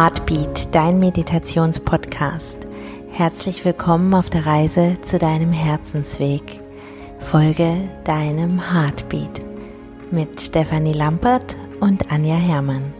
Heartbeat, dein Meditationspodcast. Herzlich willkommen auf der Reise zu deinem Herzensweg. Folge deinem Heartbeat mit Stefanie Lampert und Anja Herrmann.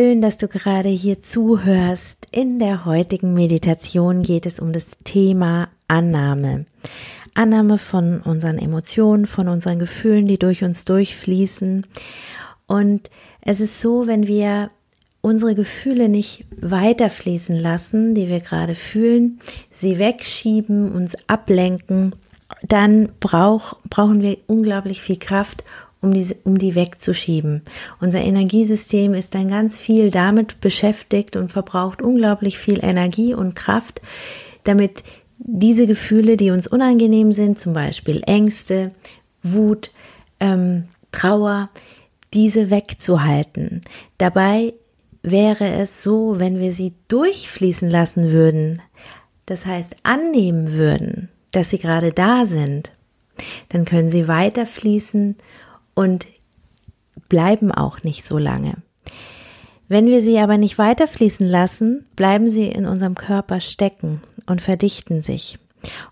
Schön, dass du gerade hier zuhörst. In der heutigen Meditation geht es um das Thema Annahme. Annahme von unseren Emotionen, von unseren Gefühlen, die durch uns durchfließen. Und es ist so, wenn wir unsere Gefühle nicht weiterfließen lassen, die wir gerade fühlen, sie wegschieben, uns ablenken, dann brauch, brauchen wir unglaublich viel Kraft, um die, um die wegzuschieben. Unser Energiesystem ist dann ganz viel damit beschäftigt und verbraucht unglaublich viel Energie und Kraft, damit diese Gefühle, die uns unangenehm sind, zum Beispiel Ängste, Wut, ähm, Trauer, diese wegzuhalten. Dabei wäre es so, wenn wir sie durchfließen lassen würden, das heißt annehmen würden, dass sie gerade da sind, dann können sie weiterfließen und bleiben auch nicht so lange. Wenn wir sie aber nicht weiterfließen lassen, bleiben sie in unserem Körper stecken und verdichten sich.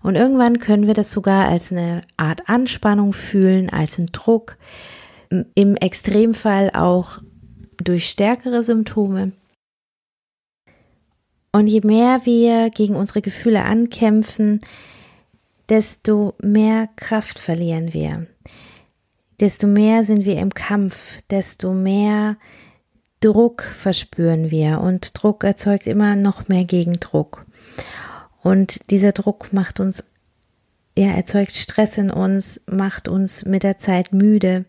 Und irgendwann können wir das sogar als eine Art Anspannung fühlen, als einen Druck, im Extremfall auch durch stärkere Symptome. Und je mehr wir gegen unsere Gefühle ankämpfen, desto mehr Kraft verlieren wir desto mehr sind wir im Kampf, desto mehr Druck verspüren wir und Druck erzeugt immer noch mehr Gegendruck. Und dieser Druck macht uns, ja, erzeugt Stress in uns, macht uns mit der Zeit müde.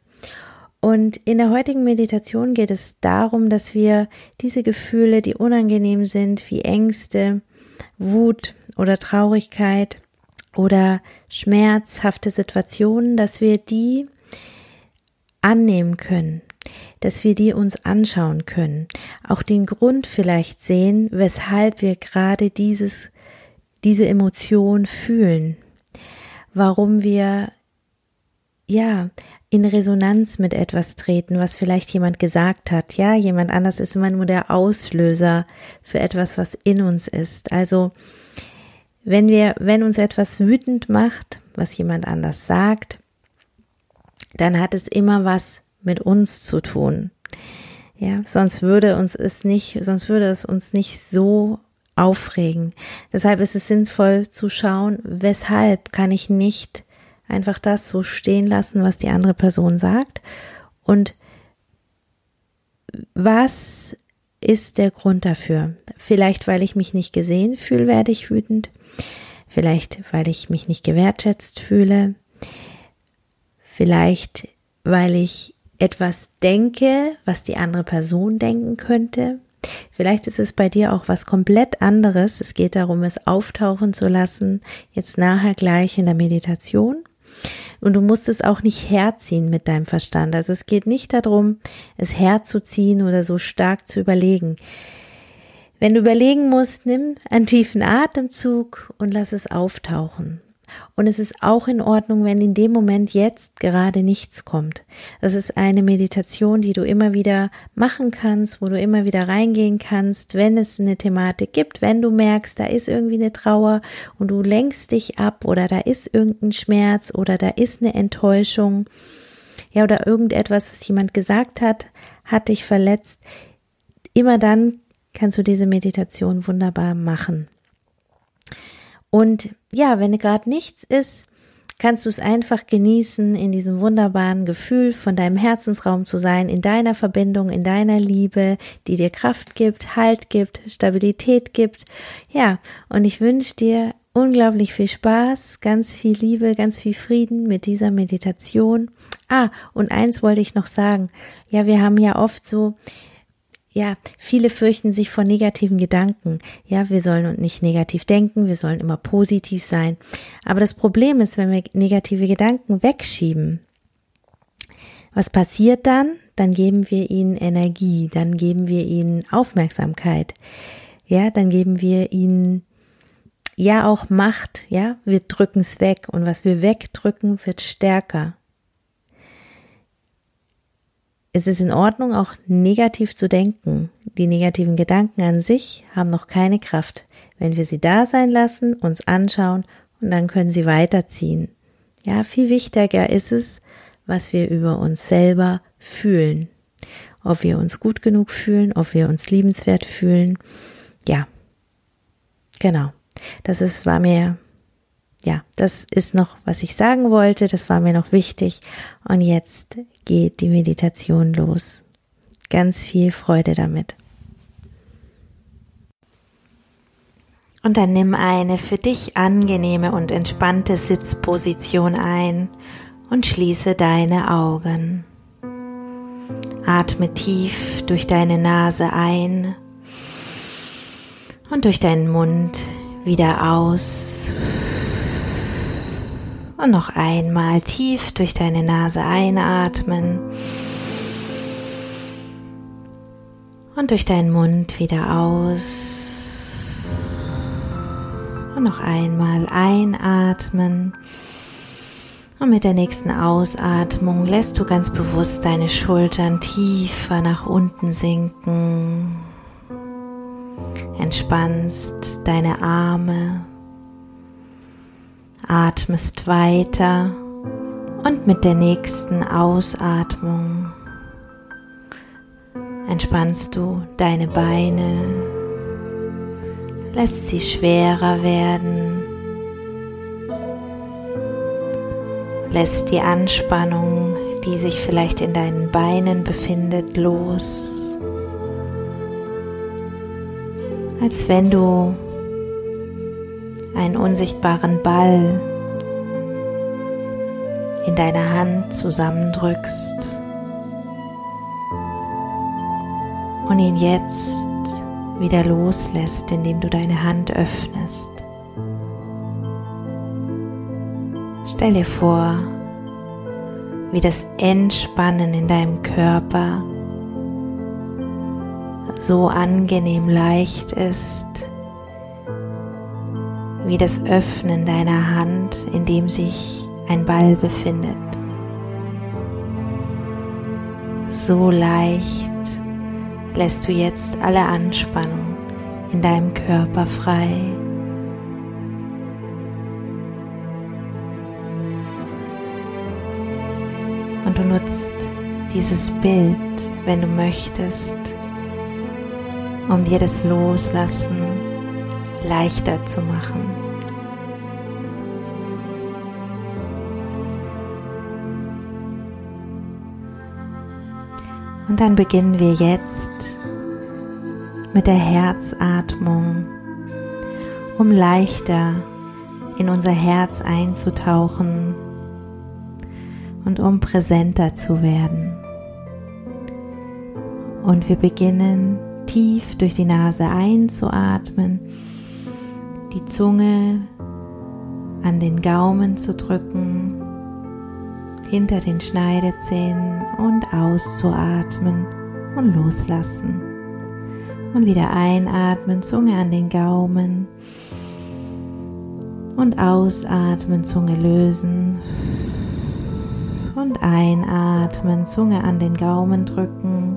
Und in der heutigen Meditation geht es darum, dass wir diese Gefühle, die unangenehm sind, wie Ängste, Wut oder Traurigkeit oder schmerzhafte Situationen, dass wir die annehmen können, dass wir die uns anschauen können, auch den Grund vielleicht sehen, weshalb wir gerade dieses, diese Emotion fühlen, warum wir, ja, in Resonanz mit etwas treten, was vielleicht jemand gesagt hat. Ja, jemand anders ist immer nur der Auslöser für etwas, was in uns ist. Also, wenn wir, wenn uns etwas wütend macht, was jemand anders sagt, dann hat es immer was mit uns zu tun. Ja, sonst würde uns es nicht, sonst würde es uns nicht so aufregen. Deshalb ist es sinnvoll zu schauen, weshalb kann ich nicht einfach das so stehen lassen, was die andere Person sagt und was ist der Grund dafür? Vielleicht, weil ich mich nicht gesehen fühle, werde ich wütend. Vielleicht, weil ich mich nicht gewertschätzt fühle. Vielleicht, weil ich etwas denke, was die andere Person denken könnte. Vielleicht ist es bei dir auch was komplett anderes. Es geht darum, es auftauchen zu lassen, jetzt nachher gleich in der Meditation. Und du musst es auch nicht herziehen mit deinem Verstand. Also es geht nicht darum, es herzuziehen oder so stark zu überlegen. Wenn du überlegen musst, nimm einen tiefen Atemzug und lass es auftauchen. Und es ist auch in Ordnung, wenn in dem Moment jetzt gerade nichts kommt. Das ist eine Meditation, die du immer wieder machen kannst, wo du immer wieder reingehen kannst, wenn es eine Thematik gibt, wenn du merkst, da ist irgendwie eine Trauer und du lenkst dich ab oder da ist irgendein Schmerz oder da ist eine Enttäuschung. Ja, oder irgendetwas, was jemand gesagt hat, hat dich verletzt. Immer dann kannst du diese Meditation wunderbar machen. Und ja, wenn gerade nichts ist, kannst du es einfach genießen, in diesem wunderbaren Gefühl von deinem Herzensraum zu sein, in deiner Verbindung, in deiner Liebe, die dir Kraft gibt, Halt gibt, Stabilität gibt. Ja, und ich wünsche dir unglaublich viel Spaß, ganz viel Liebe, ganz viel Frieden mit dieser Meditation. Ah, und eins wollte ich noch sagen. Ja, wir haben ja oft so, ja, viele fürchten sich vor negativen Gedanken. Ja, wir sollen nicht negativ denken, wir sollen immer positiv sein. Aber das Problem ist, wenn wir negative Gedanken wegschieben, was passiert dann? Dann geben wir ihnen Energie, dann geben wir ihnen Aufmerksamkeit. Ja, dann geben wir ihnen ja auch Macht, ja, wir drücken es weg und was wir wegdrücken, wird stärker. Es ist in Ordnung, auch negativ zu denken. Die negativen Gedanken an sich haben noch keine Kraft. Wenn wir sie da sein lassen, uns anschauen und dann können sie weiterziehen. Ja, viel wichtiger ist es, was wir über uns selber fühlen. Ob wir uns gut genug fühlen, ob wir uns liebenswert fühlen. Ja, genau. Das ist, war mir, ja, das ist noch, was ich sagen wollte, das war mir noch wichtig. Und jetzt geht die Meditation los. Ganz viel Freude damit. Und dann nimm eine für dich angenehme und entspannte Sitzposition ein und schließe deine Augen. Atme tief durch deine Nase ein und durch deinen Mund wieder aus. Und noch einmal tief durch deine Nase einatmen. Und durch deinen Mund wieder aus. Und noch einmal einatmen. Und mit der nächsten Ausatmung lässt du ganz bewusst deine Schultern tiefer nach unten sinken entspannst deine Arme, atmest weiter und mit der nächsten Ausatmung entspannst du deine Beine, lässt sie schwerer werden, lässt die Anspannung, die sich vielleicht in deinen Beinen befindet, los. als wenn du einen unsichtbaren Ball in deiner Hand zusammendrückst und ihn jetzt wieder loslässt, indem du deine Hand öffnest. Stell dir vor, wie das Entspannen in deinem Körper so angenehm leicht ist, wie das Öffnen deiner Hand, in dem sich ein Ball befindet. So leicht lässt du jetzt alle Anspannung in deinem Körper frei. Und du nutzt dieses Bild, wenn du möchtest, um dir das Loslassen leichter zu machen. Und dann beginnen wir jetzt mit der Herzatmung, um leichter in unser Herz einzutauchen und um präsenter zu werden. Und wir beginnen tief durch die Nase einzuatmen, die Zunge an den Gaumen zu drücken, hinter den Schneidezähnen und auszuatmen und loslassen. Und wieder einatmen, Zunge an den Gaumen. Und ausatmen, Zunge lösen. Und einatmen, Zunge an den Gaumen drücken.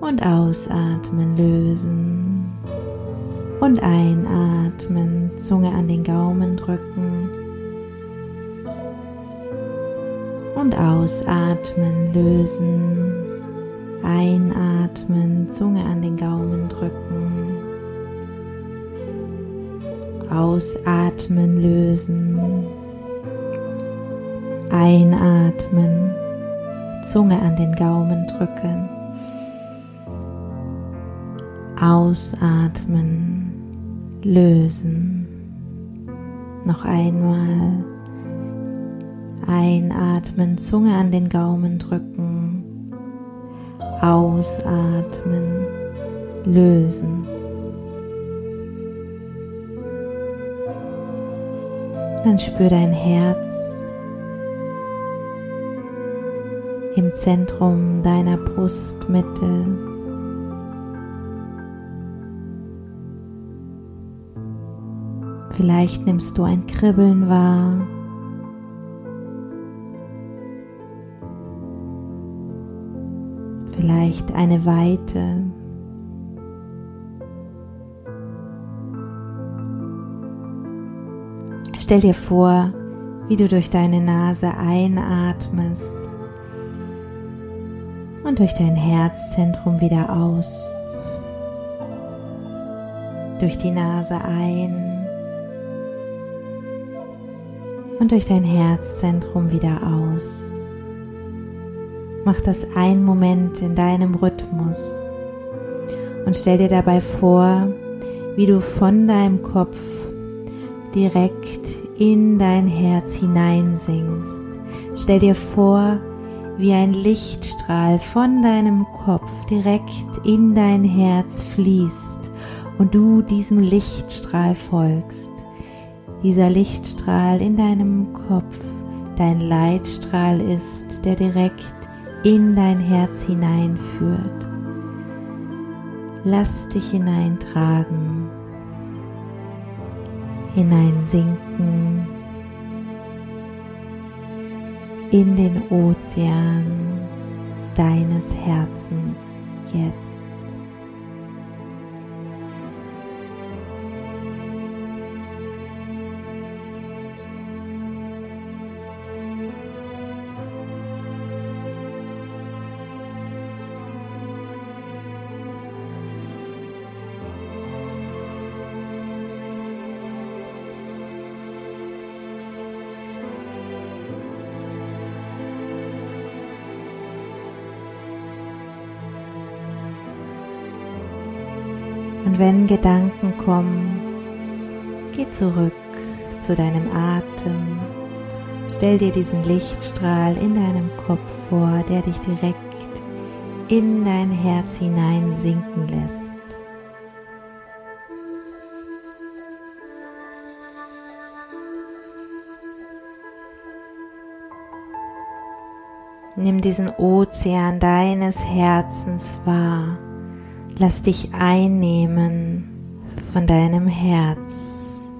Und ausatmen lösen. Und einatmen, Zunge an den Gaumen drücken und ausatmen lösen, einatmen, Zunge an den Gaumen drücken, ausatmen lösen, einatmen, Zunge an den Gaumen drücken. Ausatmen, lösen. Noch einmal einatmen, Zunge an den Gaumen drücken, ausatmen, lösen. Dann spür dein Herz im Zentrum deiner Brustmitte. Vielleicht nimmst du ein Kribbeln wahr. Eine Weite. Stell dir vor, wie du durch deine Nase einatmest und durch dein Herzzentrum wieder aus. Durch die Nase ein und durch dein Herzzentrum wieder aus. Mach das einen Moment in deinem Rhythmus und stell dir dabei vor, wie du von deinem Kopf direkt in dein Herz hineinsinkst. Stell dir vor, wie ein Lichtstrahl von deinem Kopf direkt in dein Herz fließt und du diesem Lichtstrahl folgst. Dieser Lichtstrahl in deinem Kopf dein Leitstrahl ist, der direkt in dein Herz hineinführt. Lass dich hineintragen hineinsinken in den Ozean deines Herzens jetzt. Wenn Gedanken kommen, geh zurück zu deinem Atem. Stell dir diesen Lichtstrahl in deinem Kopf vor, der dich direkt in dein Herz hinein sinken lässt. Nimm diesen Ozean deines Herzens wahr Lass dich einnehmen von deinem Herz.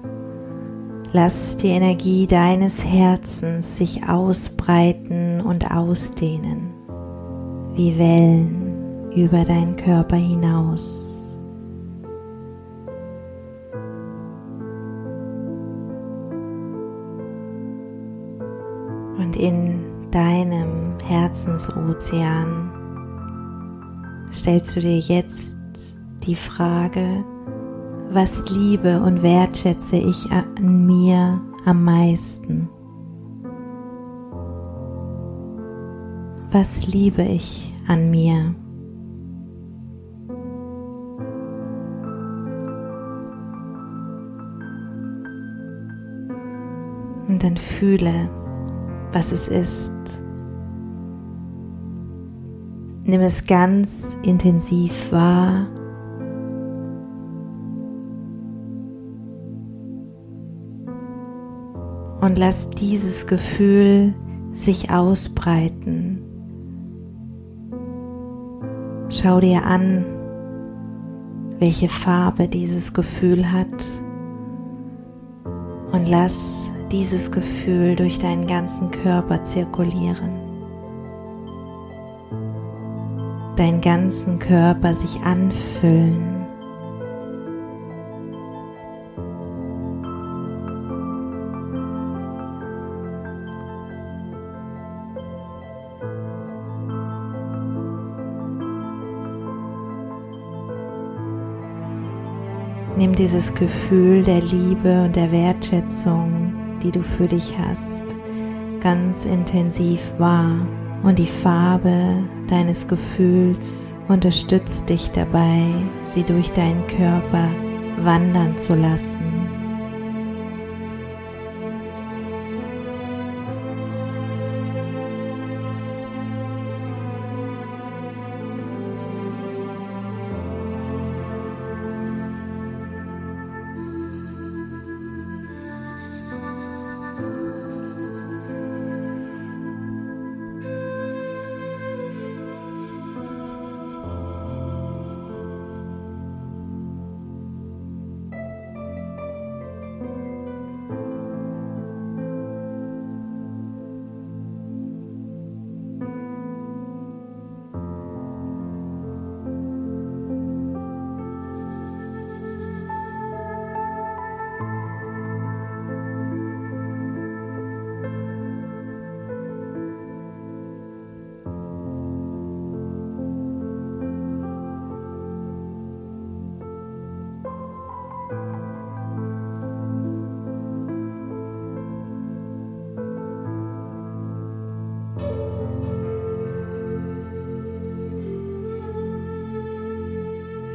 Lass die Energie deines Herzens sich ausbreiten und ausdehnen, wie Wellen über deinen Körper hinaus. Und in deinem Herzensozean stellst du dir jetzt die Frage, was liebe und wertschätze ich an mir am meisten? Was liebe ich an mir? Und dann fühle, was es ist. Nimm es ganz intensiv wahr. Und lass dieses Gefühl sich ausbreiten. Schau dir an, welche Farbe dieses Gefühl hat und lass dieses Gefühl durch deinen ganzen Körper zirkulieren. Deinen ganzen Körper sich anfüllen. Nimm dieses Gefühl der Liebe und der Wertschätzung, die du für dich hast, ganz intensiv wahr und die Farbe deines Gefühls unterstützt dich dabei, sie durch deinen Körper wandern zu lassen.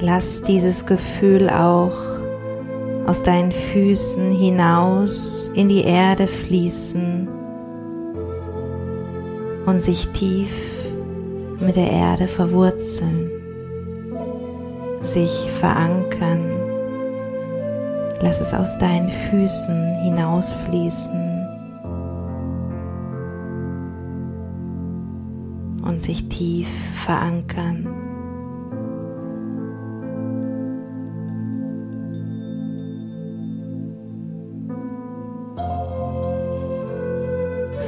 Lass dieses Gefühl auch aus deinen Füßen hinaus in die Erde fließen und sich tief mit der Erde verwurzeln, sich verankern. Lass es aus deinen Füßen hinausfließen und sich tief verankern.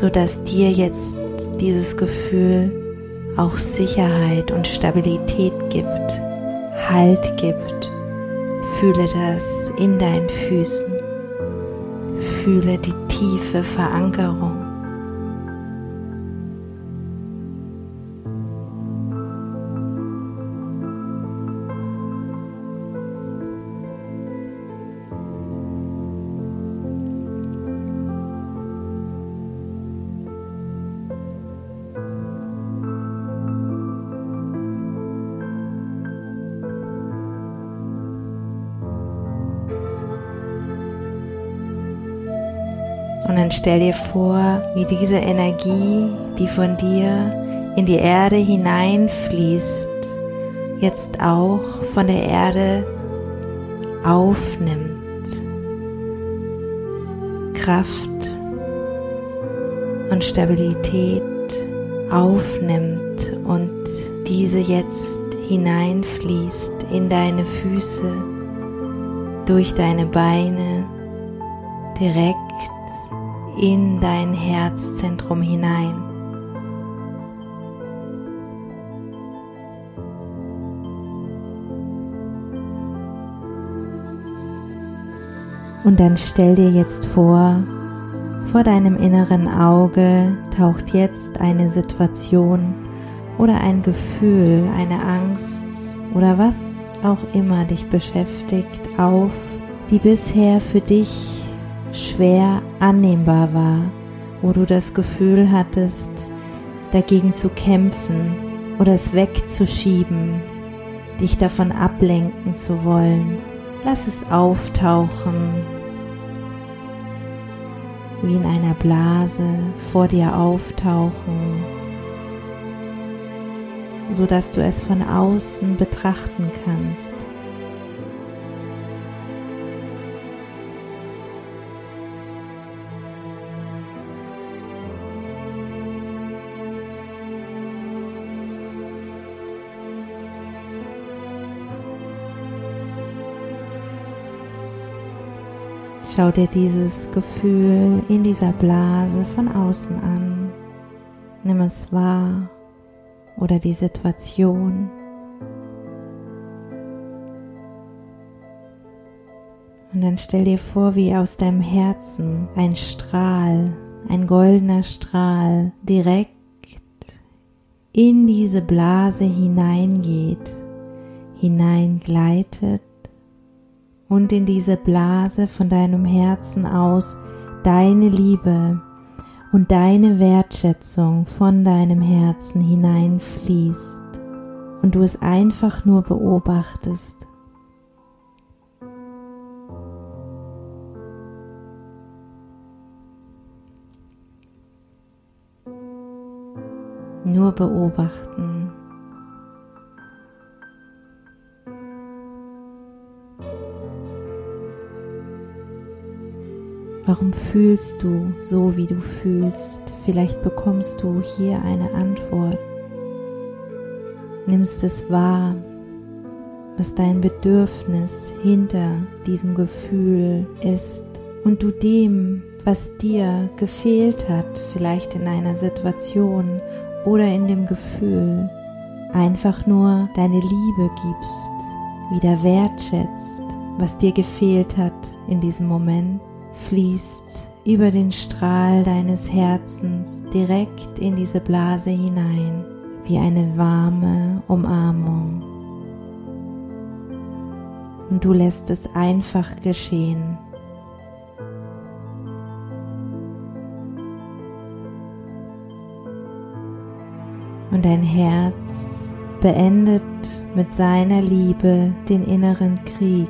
So dass dir jetzt dieses Gefühl auch Sicherheit und Stabilität gibt, Halt gibt. Fühle das in deinen Füßen. Fühle die tiefe Verankerung. Und stell dir vor, wie diese Energie, die von dir in die Erde hineinfließt, jetzt auch von der Erde aufnimmt. Kraft und Stabilität aufnimmt und diese jetzt hineinfließt in deine Füße, durch deine Beine, direkt in dein Herzzentrum hinein. Und dann stell dir jetzt vor, vor deinem inneren Auge taucht jetzt eine Situation oder ein Gefühl, eine Angst oder was auch immer dich beschäftigt auf, die bisher für dich schwer annehmbar war, wo du das Gefühl hattest, dagegen zu kämpfen oder es wegzuschieben, dich davon ablenken zu wollen. Lass es auftauchen, wie in einer Blase vor dir auftauchen, so dass du es von außen betrachten kannst. Schau dir dieses Gefühl in dieser Blase von außen an. Nimm es wahr oder die Situation. Und dann stell dir vor, wie aus deinem Herzen ein Strahl, ein goldener Strahl direkt in diese Blase hineingeht, hineingleitet und in diese Blase von deinem Herzen aus deine Liebe und deine Wertschätzung von deinem Herzen hineinfließt und du es einfach nur beobachtest. Nur beobachten. Warum fühlst du so, wie du fühlst? Vielleicht bekommst du hier eine Antwort. Nimmst es wahr, was dein Bedürfnis hinter diesem Gefühl ist und du dem, was dir gefehlt hat, vielleicht in einer Situation oder in dem Gefühl, einfach nur deine Liebe gibst, wieder wertschätzt, was dir gefehlt hat in diesem Moment fließt über den Strahl deines Herzens direkt in diese Blase hinein, wie eine warme Umarmung. Und du lässt es einfach geschehen. Und dein Herz beendet mit seiner Liebe den inneren Krieg,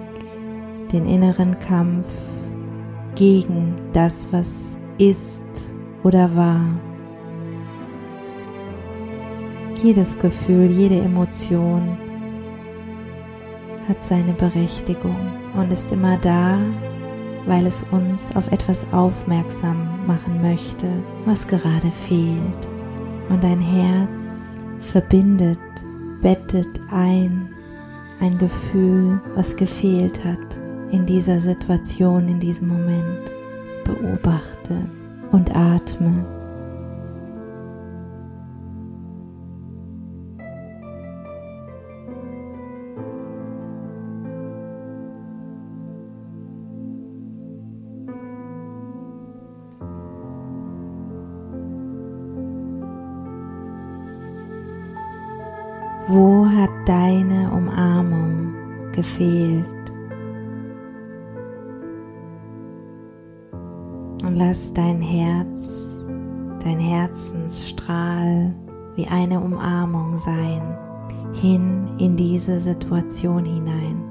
den inneren Kampf gegen das, was ist oder war. Jedes Gefühl, jede Emotion hat seine Berechtigung und ist immer da, weil es uns auf etwas aufmerksam machen möchte, was gerade fehlt. Und dein Herz verbindet, bettet ein, ein Gefühl, was gefehlt hat in dieser Situation, in diesem Moment. Beobachte und atme. Und lass dein Herz, dein Herzensstrahl wie eine Umarmung sein, hin in diese Situation hinein.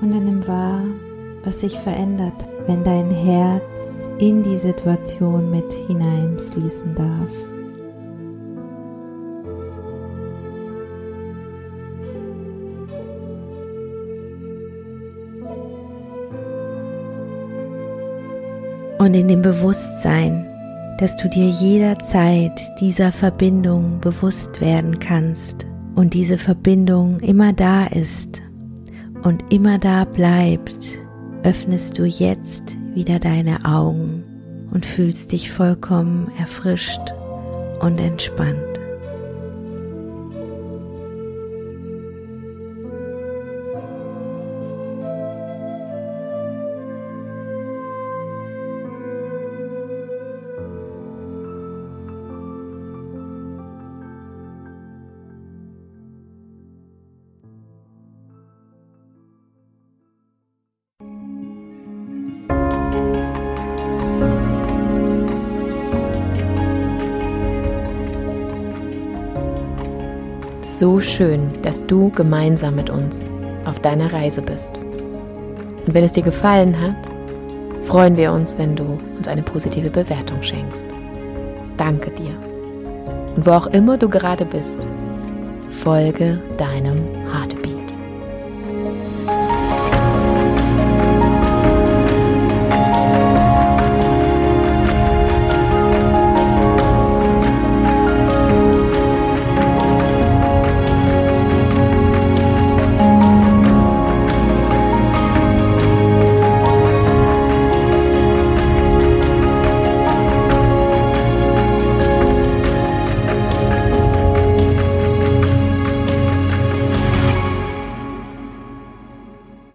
Und dann nimm wahr, was sich verändert, wenn dein Herz in die Situation mit hineinfließen darf. Und in dem Bewusstsein, dass du dir jederzeit dieser Verbindung bewusst werden kannst und diese Verbindung immer da ist und immer da bleibt, öffnest du jetzt wieder deine Augen und fühlst dich vollkommen erfrischt und entspannt. So schön, dass du gemeinsam mit uns auf deiner Reise bist. Und wenn es dir gefallen hat, freuen wir uns, wenn du uns eine positive Bewertung schenkst. Danke dir. Und wo auch immer du gerade bist, folge deinem Heartbeat.